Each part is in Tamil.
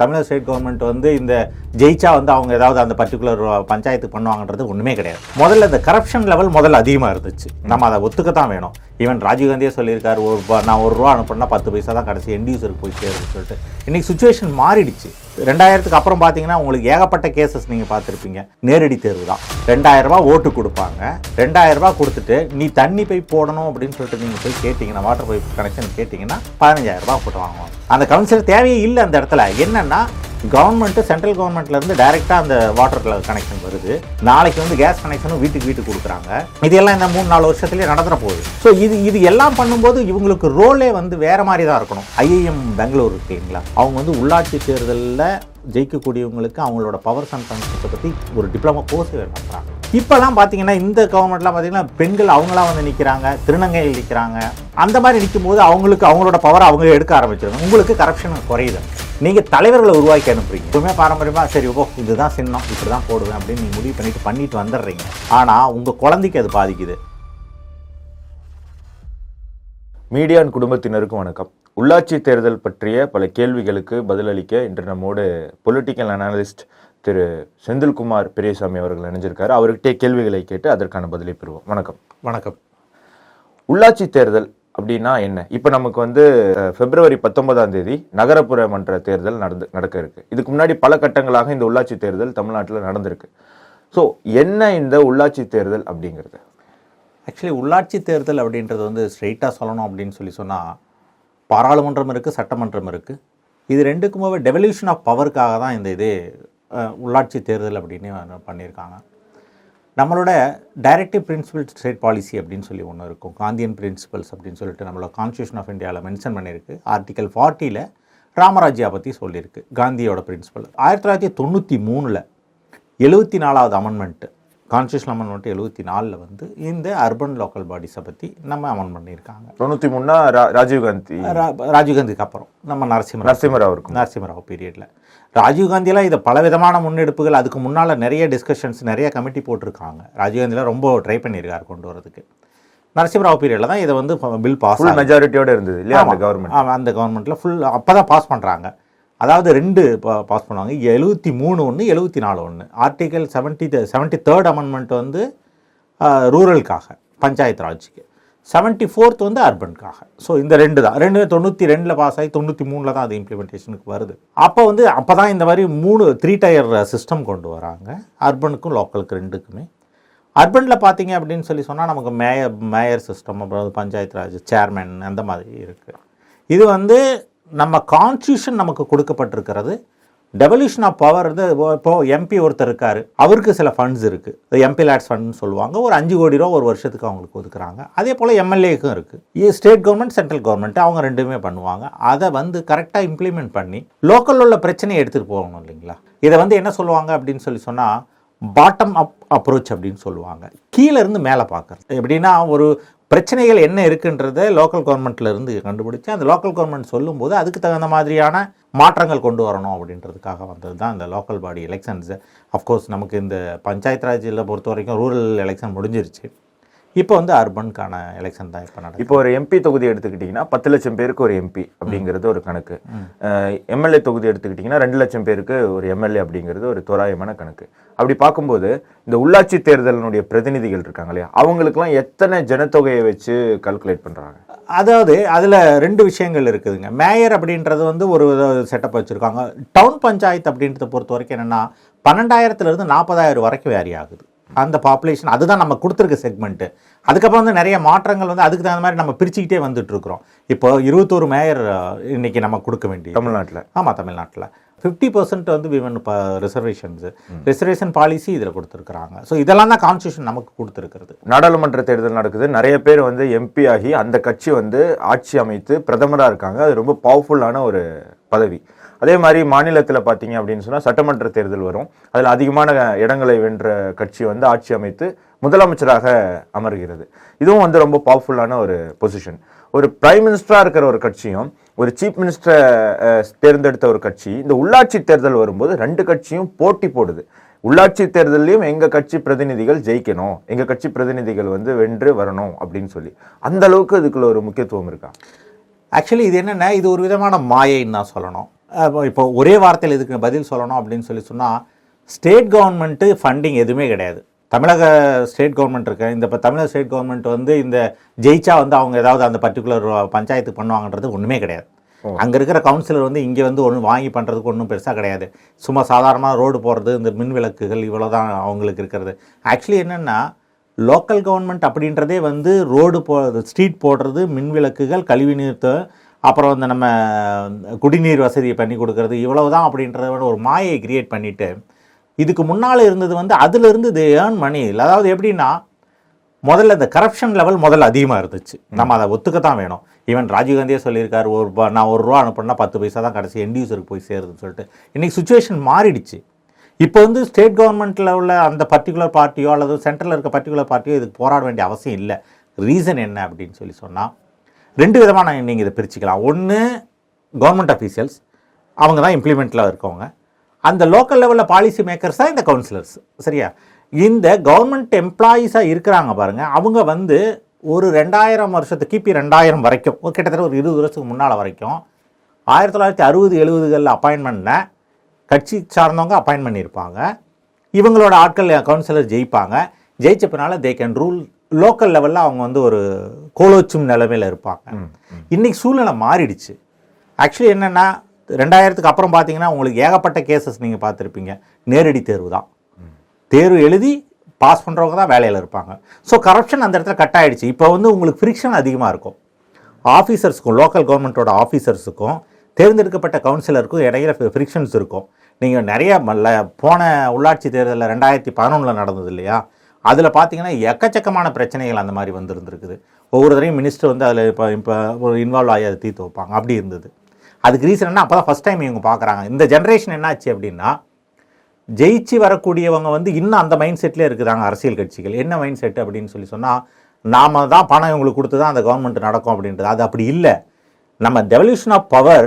தமிழக ஸ்டேட் கவர்மெண்ட் வந்து இந்த ஜெயிச்சா வந்து அவங்க ஏதாவது அந்த பர்டிகுலர் பஞ்சாயத்துக்கு பண்ணுவாங்கன்றது ஒன்றுமே கிடையாது. முதல்ல இந்த கரப்ஷன் லெவல் முதல்ல அதிகமாக இருந்துச்சு. நம்ம அதை ஒத்துக்க தான் வேணும் ஈவன் ராஜீவ்காந்தியே சொல்லியிருக்காரு ஒரு நான் ஒரு ரூபா அனுப்புனா பத்து பைசா தான் கடைசி எண்ட் யூசருக்கு போய் சேருன்னு சொல்லிட்டு. இன்றைக்கி சுச்சுவேஷன் மாறிடுச்சு. ரெண்டாயிரத்துக்கு அப்புறம் பார்த்தீங்கன்னா உங்களுக்கு ஏகப்பட்ட கேசஸ் நீங்கள் பார்த்துருப்பீங்க. நேரடி தேர்வு தான். ரெண்டாயிரரூபா ஓட்டு கொடுப்பாங்க. ரெண்டாயிரரூபா கொடுத்துட்டு நீ தண்ணி பைப் போடணும் அப்படின்னு சொல்லிட்டு நீங்கள் போய் கேட்டிங்கன்னா வாட்டர் பைப் கனெக்ஷன் கேட்டிங்கன்னா பதினஞ்சாயிரம் போட்டு வாங்குவாங்க. அந்த கவுன்சிலர் தேவையே இல்லை அந்த இடத்துல. என்னென்னா கவர்மெண்ட்டு சென்ட்ரல் கவர்மெண்ட்லேருந்து டைரெக்டாக அந்த வாட்டர் கனெக்ஷன் வருது. நாளைக்கு வந்து கேஸ் கனெக்ஷனும் வீட்டுக்கு வீட்டுக்கு கொடுக்குறாங்க. இதெல்லாம் இந்த மூணு நாலு வருஷத்துலேயே நடந்துற போகுது. ஸோ இது இது எல்லாம் பண்ணும்போது இவங்களுக்கு ரோலே வந்து வேறு மாதிரி தான் இருக்கணும் ஐஐஎம் பெங்களூர் இருக்கீங்களா அவங்க வந்து உள்ளாட்சி தேர்தலில் ஜெயிக்கக்கூடியவங்களுக்கு அவங்களோட பவர்ஸ் அண்ட் ஃபங்க்ஷன்ஸை பற்றி ஒரு டிப்ளமோ கோர்ஸ் நடத்துகிறாங்க இப்போல்லாம் பார்த்தீங்கன்னா இந்த கவர்மெண்ட்லாம் பார்த்தீங்கன்னா பெண்கள் அவங்களாம் வந்து நிற்கிறாங்க திருநங்கைகள் நிற்கிறாங்க அந்த மாதிரி நிற்கும் போது அவங்களுக்கு அவங்களோட பவரை அவங்க எடுக்க ஆரம்பிச்சிருங்க உங்களுக்கு கரப்ஷன் குறையுது. நீங்கள் தலைவர்களை உருவாக்கி அனுப்புறீங்க. எப்பவுமே பாரம்பரியமாக சரி ஓ இதுதான் சின்னம் இப்படி தான் போடுவேன் அப்படின்னு நீங்கள் முடிவு பண்ணிட்டு பண்ணிட்டு வந்துடுறீங்க. ஆனால் உங்கள் குழந்தைக்கு அது பாதிக்குது. மீடியான் குடும்பத்தினருக்கும் வணக்கம். உள்ளாட்சி தேர்தல் பற்றிய பல கேள்விகளுக்கு பதிலளிக்க இன்று நம்மோடு பொலிட்டிக்கல் அனாலிஸ்ட் திரு செந்தில்குமார் பெரியசாமி அவர்கள் இணைஞ்சிருக்காரு. அவர்கிட்டே கேள்விகளை கேட்டு அதற்கான பதிலை பெறுவோம். வணக்கம். வணக்கம். உள்ளாட்சி தேர்தல் அப்படின்னா என்ன? இப்போ நமக்கு வந்து பிப்ரவரி பத்தொன்பதாம் தேதி நகரப்புற மன்ற தேர்தல் நடந்து நடக்க இருக்கு. இதுக்கு முன்னாடி பல கட்டங்களாக இந்த உள்ளாட்சி தேர்தல் தமிழ்நாட்டில் நடந்திருக்கு. ஸோ என்ன இந்த உள்ளாட்சி தேர்தல் அப்படிங்கிறது? ஆக்சுவலி உள்ளாட்சி தேர்தல் அப்படின்றது வந்து ஸ்ட்ரெயிட்டாக சொல்லணும் அப்படின்னு சொல்லி சொன்னால் பாராளுமன்றம் இருக்குது சட்டமன்றம் இருக்குது இது ரெண்டுக்குமே டெவல்யூஷன் ஆஃப் பவருக்காக தான் இந்த இது உள்ளாட்சி தேர்தல் அப்படின்னு பண்ணியிருக்காங்க. நம்மளோட டைரக்டிவ் பிரின்சிபல் ஸ்டேட் பாலிசி அப்படின்னு சொல்லி ஒன்று இருக்கும். காந்தியன் பிரின்சிபல்ஸ் அப்படின்னு சொல்லிட்டு நம்மளோட கான்ஸ்டியூஷன் ஆஃப் இந்தியாவில் மென்ஷன் பண்ணியிருக்கு. ஆர்டிகல் ஃபார்ட்டியில் ராமராஜ்யா பற்றி சொல்லியிருக்கு. காந்தியோட பிரின்சிபல் ஆயிரத்தி தொள்ளாயிரத்தி தொண்ணூற்றி மூணில் எழுபத்தி நாலாவது அமெண்ட்மெண்ட்டு கான்ஸ்டியூஷன் அமெண்ட்மெண்ட் எழுபத்தி நாலில் வந்து இந்த அர்பன் லோக்கல் பாடிஸை பற்றி நம்ம அமெண்ட் பண்ணியிருக்காங்க. தொண்ணூற்றி மூணுனா ராஜீவ்காந்தி ராஜீவ்காந்திக்கு அப்புறம் நம்ம நரசிம்ம நரசிம்மராவ் இருக்கும். நரசிம்மராவ் பீரியடில் ராஜீவ்காந்திலாம் இதை பலவிதமான முன்னெடுப்புகள் அதுக்கு முன்னால் நிறைய டிஸ்கஷன்ஸ் நிறைய கமிட்டி போட்டிருக்காங்க. ராஜீவ்காந்திலாம் ரொம்ப ட்ரை பண்ணியிருக்காரு கொண்டு வரதுக்கு. நரசிம்மராவ் பீரியடில் தான் இதை வந்து பில் பாஸ் மெஜாரிட்டியோட இருந்தது இல்லையா அந்த கவர்மெண்ட் அந்த கவர்மெண்ட்டில் ஃபுல் அப்போ தான் பாஸ் பண்ணுறாங்க அதாவது ரெண்டு பாஸ் பண்ணுவாங்க. எழுபத்தி மூணு ஒன்று எழுபத்தி நாலு ஒன்று article seventy seventy third amendment வந்து ரூரலுக்காக பஞ்சாயத்து ராஜ்க்கு செவன்ட்டி ஃபோர்த் வந்து அர்பனுக்காக ஸோ இந்த ரெண்டு தான். ரெண்டு தொண்ணூற்றி ரெண்டில் பாஸ் ஆகி தொண்ணூற்றி மூணில் தான் அது இம்ப்ளிமெண்டேஷனுக்கு வருது. அப்போ வந்து அப்போ தான் இந்த மாதிரி மூணு த்ரீ டயர் சிஸ்டம் கொண்டு வராங்க. அர்பனுக்கும் லோக்கலுக்கு ரெண்டுக்குமே. அர்பனில் பார்த்தீங்க அப்படின்னு சொல்லி சொன்னால் நமக்கு மேயர் மேயர் சிஸ்டம் அப்புறம் பஞ்சாயத்து ராஜ் சேர்மேன் அந்த மாதிரி இருக்குது இது வந்து நம்ம கான்ஸ்டியூஷன் நமக்கு கொடுக்கப்பட்டிருக்கிறது. டெவல்யூஷன் ஆஃப் பவர் வந்து இப்போது எம்பி ஒருத்தர் இருக்கார். அவருக்கு சில ஃபண்ட்ஸ் இருக்குது எம்பி லேட்ஸ் ஃபண்ட்னு சொல்லுவாங்க. ஒரு அஞ்சு கோடி ரூபா ஒரு வருஷத்துக்கு அவங்களுக்கு ஒதுக்குறாங்க. அதே போல் எம்எல்ஏக்கும் இருக்குது ஸ்டேட் கவர்மெண்ட் சென்ட்ரல் கவர்மெண்ட் அவங்க ரெண்டுமே பண்ணுவாங்க. அதை வந்து கரெக்டாக இம்ப்ளிமெண்ட் பண்ணி லோக்கலில் உள்ள பிரச்சனையை எடுத்துகிட்டு போகணும் இல்லைங்களா? இதை வந்து என்ன சொல்லுவாங்க அப்படின்னு சொல்லி சொன்னால் பாட்டம் அப் அப்ரோச் அப்படின்னு சொல்லுவாங்க. கீழே இருந்து மேலே பார்க்குறது எப்படின்னா ஒரு பிரச்சனைகள் என்ன இருக்குன்றதை லோக்கல் கவர்மெண்ட்லேருந்து கண்டுபிடிச்சி கண்டுபிடிச்சு அந்த லோக்கல் கவர்மெண்ட் சொல்லும்போது அதுக்கு தகுந்த மாதிரியான மாற்றங்கள் கொண்டு வரணும் அப்படின்றதுக்காக வந்தது தான் இந்த லோக்கல் பாடி எலெக்ஷன்ஸு அஃப்கோர்ஸ் நமக்கு இந்த பஞ்சாயத்து ராஜில் பொறுத்த வரைக்கும் ரூரல் எலெக்ஷன் முடிஞ்சிருச்சு. இப்போ வந்து அர்பனுக்கான எலெக்ஷன் தான் இப்போ இப்போ ஒரு எம்பி தொகுதி எடுத்துக்கிட்டிங்கன்னா பத்து லட்சம் பேருக்கு ஒரு எம்பி அப்படிங்கிறது ஒரு கணக்கு. எம்எல்ஏ தொகுதி எடுத்துக்கிட்டிங்கன்னா ரெண்டு லட்சம் பேருக்கு ஒரு எம்எல்ஏ அப்படிங்கிறது ஒரு தோராயமான கணக்கு. அப்படி பார்க்கும்போது இந்த உள்ளாட்சி தேர்தலினுடைய பிரதிநிதிகள் இருக்காங்க இல்லையா? அவங்களுக்குலாம் எத்தனை ஜனத்தொகையை வச்சு கால்குலேட் பண்ணுறாங்க அதாவது அதில் ரெண்டு விஷயங்கள் இருக்குதுங்க. மேயர் அப்படின்றது வந்து ஒரு செட்டப் வச்சுருக்காங்க. டவுன் பஞ்சாயத்து அப்படின்றத பொறுத்த வரைக்கும் என்னென்னா பன்னெண்டாயிரத்துலேருந்து நாற்பதாயிரம் வரைக்கும் வேரி ஆகுது அந்த பாப்புலேஷன் அதுதான் நம்ம கொடுத்துருக்க செக்மெண்ட்டு அதுக்கப்புறம் வந்து நிறைய மாற்றங்கள் வந்து அதுக்கு தகுந்த மாதிரி நம்ம பிரிச்சுக்கிட்டே வந்துட்டு இருக்கிறோம். இப்போ இருபத்தோரு மேயர் அஹ், இன்னைக்கு நம்ம கொடுக்க வேண்டிய தமிழ்நாட்டில். ஆமாம் தமிழ்நாட்டில். ஃபிஃப்டி பர்சன்ட் வந்து விமன் இப்போ ரிசர்வேஷன்ஸு ரிசர்வேஷன் பாலிசி இதில் கொடுத்துருக்குறாங்க. ஸோ இதெல்லாம் தான் கான்ஸ்டியூஷன் நமக்கு கொடுத்துருக்கிறது. நாடாளுமன்ற தேர்தல் நடக்குது. நிறைய பேர் வந்து எம்பி ஆகி அந்த கட்சி வந்து ஆட்சி அமைத்து பிரதமராக இருக்காங்க. அது ரொம்ப பவர்ஃபுல்லான ஒரு பதவி. அதே மாதிரி மாநிலத்தில் பார்த்தீங்க அப்படின்னு சொன்னால் சட்டமன்ற தேர்தல் வரும். அதில் அதிகமான இடங்களை வென்ற கட்சி வந்து ஆட்சி அமைத்து முதலமைச்சராக அமர்கிறது. இதுவும் வந்து ரொம்ப பவர்ஃபுல்லான ஒரு பொசிஷன் ஒரு பிரைம் மினிஸ்டராக இருக்கிற ஒரு கட்சியும் ஒரு சீஃப் மினிஸ்டரை தேர்ந்தெடுத்த ஒரு கட்சி இந்த உள்ளாட்சி தேர்தல் வரும்போது ரெண்டு கட்சியும் போட்டி போடுது. உள்ளாட்சி தேர்தலையும் எங்கள் கட்சி பிரதிநிதிகள் ஜெயிக்கணும் எங்கள் கட்சி பிரதிநிதிகள் வந்து வென்று வரணும் அப்படின்னு சொல்லி. அந்த அளவுக்கு இதுக்குள்ள ஒரு முக்கியத்துவம் இருக்கா? ஆக்சுவலி இது என்னென்னா இது ஒரு விதமான மாயைன்னு தான் சொல்லணும். இப்போ ஒரே வார்த்தையில் இதுக்கு பதில் சொல்லணும் அப்படின்னு சொல்லி சொன்னால் ஸ்டேட் கவர்மெண்ட்டு ஃபண்டிங் எதுவுமே கிடையாது. தமிழக ஸ்டேட் கவர்மெண்ட் இருக்கு. இந்த இப்போ தமிழக ஸ்டேட் கவர்மெண்ட் வந்து இந்த ஜெயிச்சா வந்து அவங்க ஏதாவது அந்த பர்டிகுலர் பஞ்சாயத்து பண்ணுவாங்கன்றது ஒன்றுமே கிடையாது. அங்கே இருக்கிற கவுன்சிலர் வந்து இங்கே வந்து ஒன்றும் வாங்கி பண்ணுறதுக்கு ஒன்றும் பெருசாக கிடையாது. சும்மா சாதாரணமாக ரோடு போடுறது இந்த மின் விளக்குகள் இவ்வளோ தான் அவங்களுக்கு இருக்கிறது. ஆக்சுவலி என்னென்னா லோக்கல் கவர்மெண்ட் அப்படின்றதே வந்து ரோடு போ ஸ்ட்ரீட் போடுறது மின் விளக்குகள் கழிவு நீர்த்த அப்புறம் இந்த நம்ம குடிநீர் வசதியை பண்ணி கொடுக்கறது இவ்வளவு தான் அப்படின்றத விட ஒரு மாயை கிரியேட் பண்ணிவிட்டு இதுக்கு முன்னால் இருந்தது வந்து அதிலிருந்து தே ஏர்ன் மணி அதாவது எப்படின்னா முதல்ல இந்த கரப்ஷன் லெவல் முதல்ல அதிகமாக இருந்துச்சு. நம்ம அதை ஒத்துக்க தான் வேணும் ஈவன் ராஜீவ்காந்தியே சொல்லியிருக்காரு ஒரு ரூபா நான் ஒரு ரூபா அனுப்புனா பத்து பைசா தான் கடைசி எண்ட் யூசருக்கு போய் சேருதுன்னு சொல்லிட்டு. இன்றைக்கி சுச்சுவேஷன் மாறிடுச்சு. இப்போ வந்து ஸ்டேட் கவர்மெண்ட்டில் உள்ள அந்த பர்டிகுலர் பார்ட்டியோ அல்லது சென்ட்ரலில் இருக்க பர்டிகுலர் பார்ட்டியோ இதுக்கு போராட வேண்டிய அவசியம் இல்லை. ரீசன் என்ன அப்படின்னு சொல்லி சொன்னால் ரெண்டு விதமான நீங்கள் இதை பிரிச்சுக்கலாம். ஒன்று கவர்மெண்ட் அஃபீஷியல்ஸ் அவங்க தான் இம்ப்ளிமெண்ட்டில் இருக்கவங்க. அந்த லோக்கல் லெவலில் பாலிசி மேக்கர்ஸ் தான் இந்த கவுன்சிலர்ஸ் சரியா? இந்த கவர்மெண்ட் எம்ப்ளாயீஸாக இருக்கிறாங்க பாருங்கள் அவங்க வந்து ஒரு ரெண்டாயிரம் வருஷத்து கிபி ரெண்டாயிரம் வரைக்கும் ஒரு கிட்டத்தட்ட ஒரு இருபது வருஷத்துக்கு முன்னால் வரைக்கும் ஆயிரத்தி தொள்ளாயிரத்தி அறுபது எழுபதுகளில் அப்பாயின்மெண்ட்டில் கட்சி சார்ந்தவங்க அப்பாயின் பண்ணியிருப்பாங்க. இவங்களோட ஆட்கள் கவுன்சிலர் ஜெயிப்பாங்க. ஜெயிச்ச பின்னால தே கேன் ரூல் லோக்கல் லெவலில் அவங்க வந்து ஒரு கோலோச்சும் நிலைமையில் இருப்பாங்க. இன்னைக்கு சூழ்நிலை மாறிடுச்சு. ஆக்சுவலி என்னென்னா ரெண்டாயிரத்துக்கு அப்புறம் பார்த்தீங்கன்னா உங்களுக்கு ஏகப்பட்ட கேசஸ் நீங்கள் பார்த்துருப்பீங்க நேரடி தேர்வு தான். தேர்வு எழுதி பாஸ் பண்ணுறவங்க தான் வேலையில் இருப்பாங்க. ஸோ கரப்ஷன் அந்த இடத்துல கட் ஆயிடுச்சு. இப்போ வந்து உங்களுக்கு ஃப்ரிக்ஷன் அதிகமாக இருக்கும். ஆஃபீஸர்ஸுக்கும் லோக்கல் கவர்மெண்ட்டோட ஆஃபீஸர்ஸுக்கும் தேர்ந்தெடுக்கப்பட்ட கவுன்சிலருக்கும் இடையில ஃப்ரிக்ஷன்ஸ் இருக்கும். நீங்கள் நிறைய போன உள்ளாட்சி தேர்தலில் ரெண்டாயிரத்தி பதினொன்றில் நடந்தது இல்லையா? அதில் பார்த்தீங்கன்னா எக்கச்சக்கமான பிரச்சனைகள் அந்த மாதிரி வந்திருந்துருக்குது. ஒவ்வொரு தடையும் மினிஸ்டர் வந்து அதில் இப்போ இப்போ ஒரு இன்வால்வ் ஆகி அதை தீர்த்து வைப்பாங்க. அப்படி இருந்தது. அதுக்கு ரீசன் என்ன? அப்போ தான் ஃபஸ்ட் டைம் இவங்க பார்க்குறாங்க இந்த ஜென்ரேஷன் என்னாச்சு அப்படின்னா ஜெயிச்சு வரக்கூடியவங்க வந்து இன்னும் அந்த மைண்ட் செட்லேயே இருக்கிறாங்க அரசியல் கட்சிகள். என்ன மைண்ட் செட் அப்படின்னு சொல்லி சொன்னால் நாம தான் பணம் இவங்களுக்கு கொடுத்து தான் அந்த கவர்மெண்ட் நடக்கும் அப்படின்றது. அது அப்படி இல்லை. நம்ம டெவல்யூஷன் ஆஃப் பவர்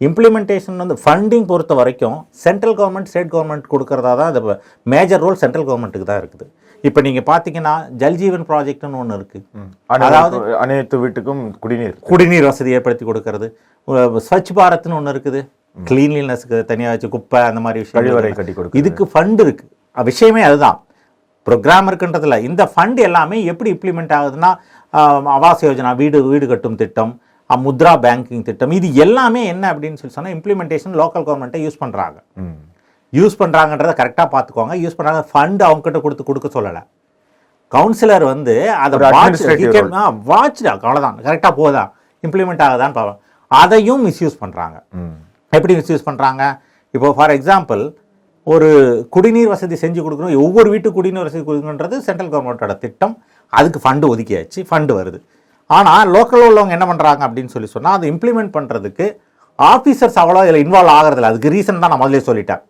இம்ப்ளிமெண்டேஷன் வந்து ஃபண்டிங் பொறுத்த வரைக்கும் சென்ட்ரல் கவர்மெண்ட் ஸ்டேட் கவர்மெண்ட் கொடுக்கறதா தான் இந்த மேஜர் ரோல் சென்ட்ரல் கவர்மெண்ட்டுக்கு தான் இருக்குது. இப்போ நீங்கள் பார்த்தீங்கன்னா ஜல்ஜீவன் ப்ராஜெக்ட்னு ஒன்று இருக்குது அனைத்து அனைத்து வீட்டுக்கும் குடிநீர். குடிநீர் வசதி ஏற்படுத்தி கொடுக்கறது. ஸ்வச் பாரத்னு ஒன்று இருக்குது. கிளீன்லினஸ்க்கு தனியாக வச்சு குப்பை அந்த மாதிரி கழிவறை விஷயம் கட்டி கொடுக்குறது. இதுக்கு ஃபண்ட் இருக்கு. அஹ் விஷயமே அதுதான். ப்ரோக்ராம் இருக்குன்றதுல இந்த ஃபண்ட் எல்லாமே எப்படி இம்ப்ளிமெண்ட் ஆகுதுன்னா ஆவாஸ் யோஜனா வீடு வீடு கட்டும் திட்டம் முத்ரா பேங்கிங் திட்டம். இது எல்லாமே என்ன அப்படின்னு சொல்லி சொன்னால் இம்ப்ளிமெண்டேஷன் லோக்கல் கவர்மெண்ட்டை யூஸ் பண்ணுறாங்க. யூஸ் பண்ணுறாங்கன்றத கரெக்டாக பார்த்துக்கோங்க. யூஸ் பண்ணுறாங்க ஃபண்ட் அவங்ககிட்ட கொடுத்து கொடுக்க சொல்லலை. கவுன்சிலர் வந்து அதை administrative வாட்ச் அவ்வளோதான் கரெக்டாக போதா. இம்ப்ளிமெண்ட் ஆகுதான்னு பார்ப்போம். அதையும் மிஸ்யூஸ் பண்ணுறாங்க. எப்படி மிஸ்யூஸ் பண்ணுறாங்க இப்போ ஃபார் எக்ஸாம்பிள் ஒரு குடிநீர் வசதி செஞ்சு கொடுக்கணும். ஒவ்வொரு வீட்டுக்கு குடிநீர் வசதி கொடுக்கணுன்றது சென்ட்ரல் கவர்மெண்ட்டோட திட்டம். அதுக்கு ஃபண்டு ஒதுக்கியாச்சு. ஃபண்டு வருது. ஆனால் லோக்கலில் உள்ளவங்க என்ன பண்ணுறாங்க அப்படின்னு சொல்லி சொன்னால் அதை இம்ப்ளிமெண்ட் பண்ணுறதுக்கு ஆஃபீஸர்ஸ் அவ்வளோ இதில் இன்வால்வ் ஆகிறதில்ல. அதுக்கு ரீசன் தான் நான் முதல்ல சொல்லிட்டேன்.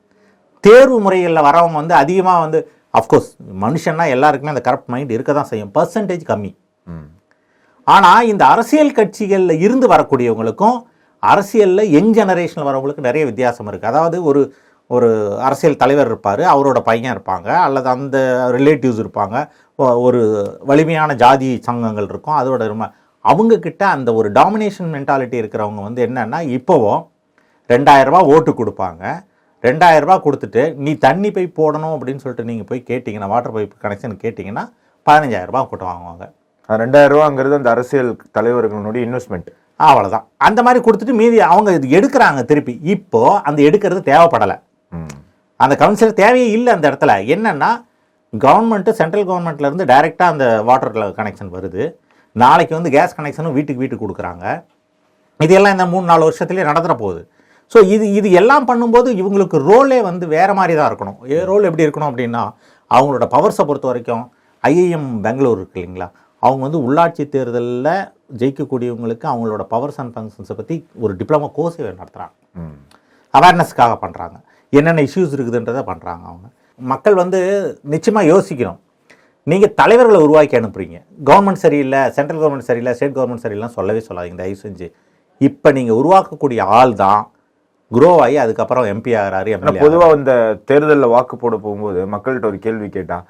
தேர்வு முறைகளில் வரவங்க வந்து அதிகமாக வந்து அஃப்கோர்ஸ் மனுஷன்னா எல்லாருக்குமே அந்த கரப்ட் மைண்ட் இருக்க தான் செய்யும். பர்சன்டேஜ் கம்மி. ஆனால் இந்த அரசியல் கட்சிகளில் இருந்து வரக்கூடியவங்களுக்கும் அரசியலில் யங் ஜெனரேஷனில் வரவங்களுக்கு நிறைய வித்தியாசம் இருக்குது அதாவது ஒரு ஒரு அரசியல் தலைவர் இருப்பார் அவரோட பையன் இருப்பாங்க அல்லது அந்த ரிலேட்டிவ்ஸ் இருப்பாங்க. ஒரு வலிமையான ஜாதி சங்கங்கள் இருக்கும். அதோட இரும- அவங்க கிட்ட அந்த ஒரு டாமினேஷன் மென்டாலிட்டி இருக்கிறவங்க வந்து என்னன்னா இப்போவும் ரெண்டாயிரம் ரூபாய் ஓட்டு கொடுப்பாங்க. ரெண்டாயிரம் ரூபாய் கொடுத்துட்டு நீ தண்ணி பைப் போடணும் அப்படின்னு சொல்லிட்டு நீங்கள் போய் கேட்டிங்கன்னா வாட்டர் பைப் கனெக்ஷன் கேட்டிங்கன்னா பதினஞ்சாயிரம் ரூபாய் போட்டு வாங்குவாங்க. அது ரெண்டாயிரம் ரூபாங்கிறது அந்த அரசியல் தலைவர்களுடைய இன்வெஸ்ட்மெண்ட் அவ்வளோதான் அந்த மாதிரி கொடுத்துட்டு மீதி அவங்க இது எடுக்கிறாங்க திருப்பி. இப்போ அந்த எடுக்கிறது தேவைப்படலை. அந்த கவுன்சிலர் தேவையே இல்லை அந்த இடத்துல. என்னன்னா கவர்மெண்ட்டு சென்ட்ரல் கவர்மெண்ட்லேருந்து டைரெக்டாக அந்த வாட்டர் கனெக்ஷன் வருது. நாளைக்கு வந்து கேஸ் கனெக்ஷனும் வீட்டுக்கு வீட்டுக்கு கொடுக்குறாங்க. இதெல்லாம் இந்த மூணு நாலு வருஷத்துலேயே நடந்துற போகுது. ஸோ இது இது எல்லாம் பண்ணும்போது இவங்களுக்கு ரோலே வந்து வேறு மாதிரி தான் இருக்கணும் ரோல் எப்படி இருக்கணும் அப்படின்னா அவங்களோட பவர்ஸை பொறுத்த வரைக்கும் ஐஐஎம் பெங்களூர் இருக்கு இல்லைங்களா? அவங்க வந்து உள்ளாட்சி தேர்தலில் ஜெயிக்கக்கூடியவங்களுக்கு அவங்களோட பவர்ஸ் அண்ட் ஃபங்க்ஷன்ஸை பற்றி ஒரு டிப்ளமோ கோர்ஸே நடத்துகிறாங்க அவேர்னஸ்க்காக பண்ணுறாங்க என்னென்ன இஷ்யூஸ் இருக்குதுன்றதை பண்ணுறாங்க அவங்க. மக்கள் வந்து நிச்சயமாக யோசிக்கணும். நீங்கள் தலைவர்களை உருவாக்கி அனுப்புறீங்க. கவர்மெண்ட் சரியில்லை சென்ட்ரல் கவர்மெண்ட் சரியில்லை ஸ்டேட் கவர்மெண்ட் சரியில்லைன்னு சொல்லவே சொல்லாதீங்க. தயவு செஞ்சு. இப்போ நீங்கள் உருவாக்கக்கூடிய ஆள் தான் குரோ ஆகி அதுக்கப்புறம் எம்பி ஆகிறாரு எம்எல்ஏ பொதுவாக இந்த தேர்தலில் வாக்கு போட போகும்போது மக்கள்கிட்ட ஒரு கேள்வி கேட்டால்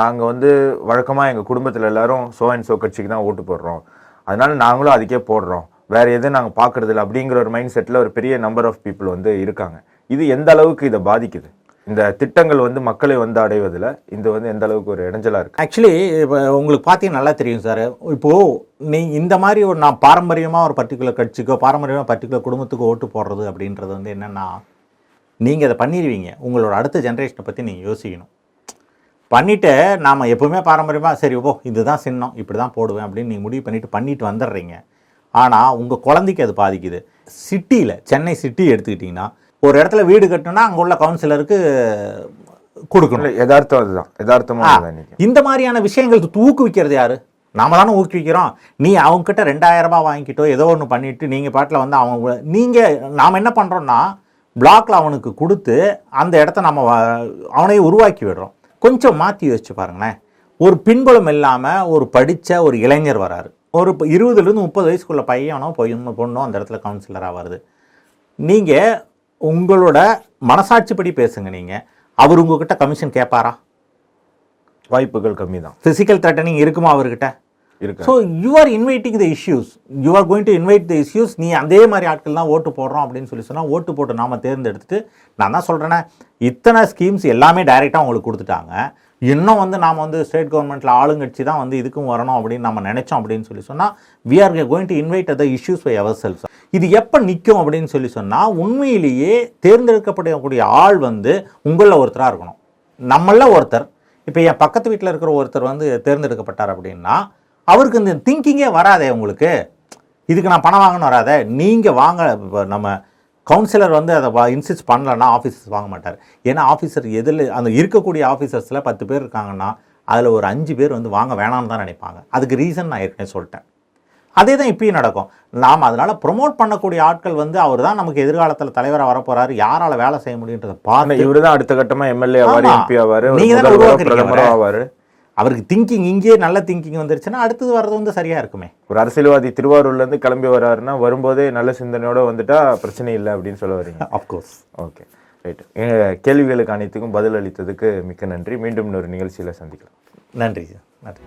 நாங்கள் வந்து வழக்கமாக எங்கள் குடும்பத்தில் எல்லாரும் சோ அண்ட் சோ கட்சிக்கு தான் ஓட்டு போடுறோம். அதனால நாங்களும் அதுக்கே போடுறோம். வேறு எதுவும் நாங்கள் பார்க்குறதில்ல அப்படிங்கிற ஒரு மைண்ட் செட்டில் ஒரு பெரிய நம்பர் ஆஃப் பீப்புள் வந்து இருக்காங்க. இது எந்த அளவுக்கு இதை பாதிக்குது? இந்த திட்டங்கள் வந்து மக்களை வந்து அடைவதில் இது வந்து எந்த அளவுக்கு ஒரு இடைஞ்சலாக இருக்குது ஆக்சுவலி இப்போ உங்களுக்கு பார்த்தீங்கன்னா நல்லா தெரியும் சார். இப்போது நீ இந்த மாதிரி ஒரு நான் பாரம்பரியமாக ஒரு பர்டிகுலர் கட்சிக்கோ பாரம்பரியமாக பர்டிகுலர் குடும்பத்துக்கோ ஓட்டு போடுறது அப்படின்றது வந்து என்னென்னா நீங்கள் அதை பண்ணிடுவீங்க. உங்களோட அடுத்த ஜென்ரேஷனை பற்றி நீங்கள் யோசிக்கணும். பண்ணிவிட்டு நாம் எப்போவுமே பாரம்பரியமாக சரி ஓ இதுதான் சின்னம் இப்படி தான் போடுவேன் அப்படின்னு நீங்கள் முடிவு பண்ணிவிட்டு பண்ணிட்டு வந்துடுறீங்க. ஆனால் உங்கள் குழந்தைக்கு அது பாதிக்குது. சிட்டியில் சென்னை சிட்டி எடுத்துக்கிட்டிங்கன்னா ஒரு இடத்துல வீடு கட்டணும்னா அங்கே உள்ள கவுன்சிலருக்கு கொடுக்கணும். யதார்த்தம் அதுதான். யதார்த்தமாக இந்த மாதிரியான விஷயங்கள் ஊக்குவிக்கிறது யாரு? நாம தானே ஊக்குவிக்கிறோம். நீ அவங்க கிட்ட ரெண்டாயிரம் ரூபாய் வாங்கிக்கிட்டோ ஏதோ ஒன்று பண்ணிட்டு நீங்க பாட்டில் வந்து அவங்க நீங்க நாம என்ன பண்றோம்னா பிளாக்ல அவனுக்கு கொடுத்து அந்த இடத்த நம்ம வ- அவனையே உருவாக்கி விடுறோம். கொஞ்சம் மாற்றி யோசிச்சு பாருங்களேன். ஒரு பின்புலம் இல்லாமல் ஒரு படித்த ஒரு இளைஞர் வராரு. ஒரு இருபதுலேருந்து முப்பது வயசுக்குள்ள பையனோ பொய்யனோ பொண்ணோ அந்த இடத்துல கவுன்சிலராக வருது. நீங்கள் உங்களோட மனசாட்சிப்படி பேசுங்க நீங்கள் அவர் உங்ககிட்ட கமிஷன் கேட்பாரா? வாய்ப்புகள் கம்மி தான் ஃபிசிக்கல் த்ரெட்டனிங் இருக்குமா அவர்கிட்ட? இருக்கு. So you are inviting the issues you are going to invite the issues நீ அதே மாதிரி ஆட்கள் தான் ஓட்டு போடுறோம் அப்படின்னு சொல்லி சொன்னால் ஓட்டு போட்டு நாம தேர்ந்தெடுத்துட்டு நான் தான் சொல்கிறேனே இத்தனை ஸ்கீம்ஸ் எல்லாமே டைரெக்டாக உங்களுக்கு கொடுத்துட்டாங்க. இன்னும் வந்து நாம் வந்து ஸ்டேட் கவர்மெண்ட்டில் ஆளுங்கட்சி தான் வந்து இதுக்கும் வரணும் அப்படின்னு நம்ம நினைச்சோம் அப்படின்னு சொல்லி சொன்னால் we are going to invite the issues by ourselves இது எப்போ நிற்கும் அப்படின்னு சொல்லி சொன்னால் உண்மையிலேயே தேர்ந்தெடுக்கப்படக்கூடிய ஆள் வந்து உங்களில் ஒருத்தராக இருக்கணும். நம்மள ஒருத்தர். இப்போ என் பக்கத்து வீட்டில் இருக்கிற ஒருத்தர் வந்து தேர்ந்தெடுக்கப்பட்டார் அப்படின்னா அவருக்கு இந்த திங்கிங்கே வராதே உங்களுக்கு. இதுக்கு நான் பணம் வாங்கணும் வராதே. நீங்கள் வாங்க நம்ம கவுன்சிலர் வந்து அதை இன்சிஸ்ட் பண்ணலன்னா ஆஃபீஸர்ஸ் வாங்க மாட்டார். ஏன்னா ஆஃபீஸர் எதில் அந்த இருக்கக்கூடிய ஆஃபீஸர்ஸில் பத்து பேர் இருக்காங்கன்னா அதில் ஒரு அஞ்சு பேர் வந்து வாங்க வேணாம்னு தான் நினைப்பாங்க. அதுக்கு ரீசன் நான் ஏற்கனவே சொல்லிட்டேன். அதே தான் இப்பயும் நடக்கும். நாம் அதனால் ப்ரொமோட் பண்ணக்கூடிய ஆட்கள் வந்து அவர் தான் நமக்கு எதிர்காலத்தில் தலைவராக வரப்போறாரு. யாரால வேலை செய்ய முடியுன்றதை பார்த்து இவரு தான் அடுத்த கட்டமா எம்எல்ஏ ஆவாரு. எம்பி ஆவாரு ஒரு நீங்க தானே. ஆவாரு. அவருக்கு திங்கிங் இங்கேயே நல்ல திங்கிங் வந்துருச்சுன்னா அடுத்தது வர்றது வந்து சரியா இருக்குமே. ஒரு அரசியல்வாதி திருவாரூர்ல இருந்து கிளம்பி வராருன்னா வரும்போதே நல்ல சிந்தனையோட வந்துட்டா பிரச்சனை இல்லை அப்படின்னு சொல்ல வரீங்க. அஃப்கோர்ஸ் ஓகே ரைட் கேள்விகளுக்கு அனைத்துக்கும் பதில் அளித்ததுக்கு மிக்க நன்றி. மீண்டும் இன்னொரு நிகழ்ச்சியில சந்திக்கலாம். நன்றி நன்றி.